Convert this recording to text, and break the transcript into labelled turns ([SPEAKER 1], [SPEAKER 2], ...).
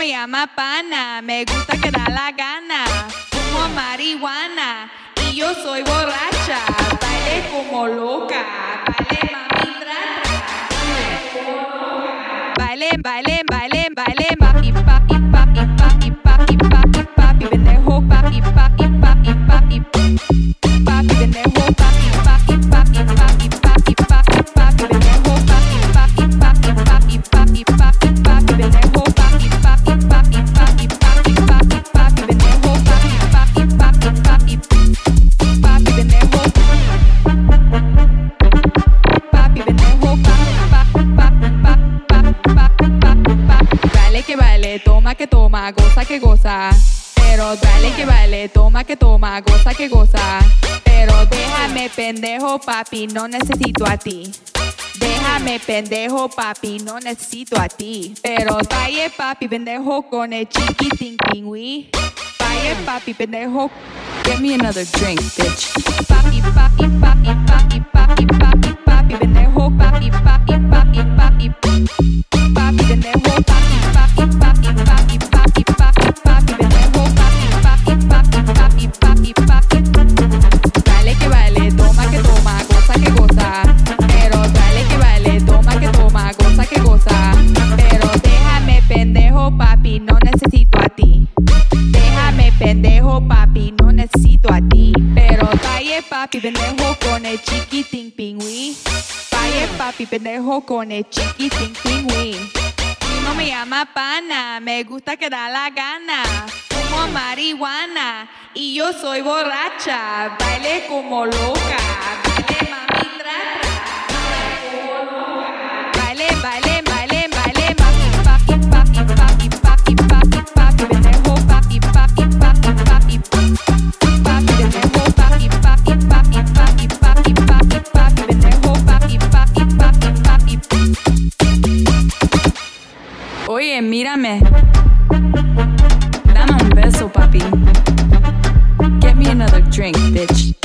[SPEAKER 1] me
[SPEAKER 2] llama pana, me gusta que da la gana. Fumo marihuana y yo soy borracha. Baile como loca, baile mami tra tra. Baile, baile, baile, Dale que vale, toma que toma, goza que goza. Pero dale que vale, toma que toma, goza que goza. Pero déjame pendejo, papi, no necesito a ti. Déjame pendejo, papi, no necesito a ti. Pero vaya papi, pendejo con el chiquitín pingüí. Vaya papi, pendejo,
[SPEAKER 1] Get me another drink, bitch.
[SPEAKER 2] Pero vaya papi, pendejo con el chiquitín pingüí. Vaya papi, pendejo con el chiquitín pingüí. No me llama pana, me gusta que da la gana. Fumo marihuana y yo soy borracha. Baile como loca,
[SPEAKER 1] Mírame. Dame un beso, papi. Get me another drink, bitch.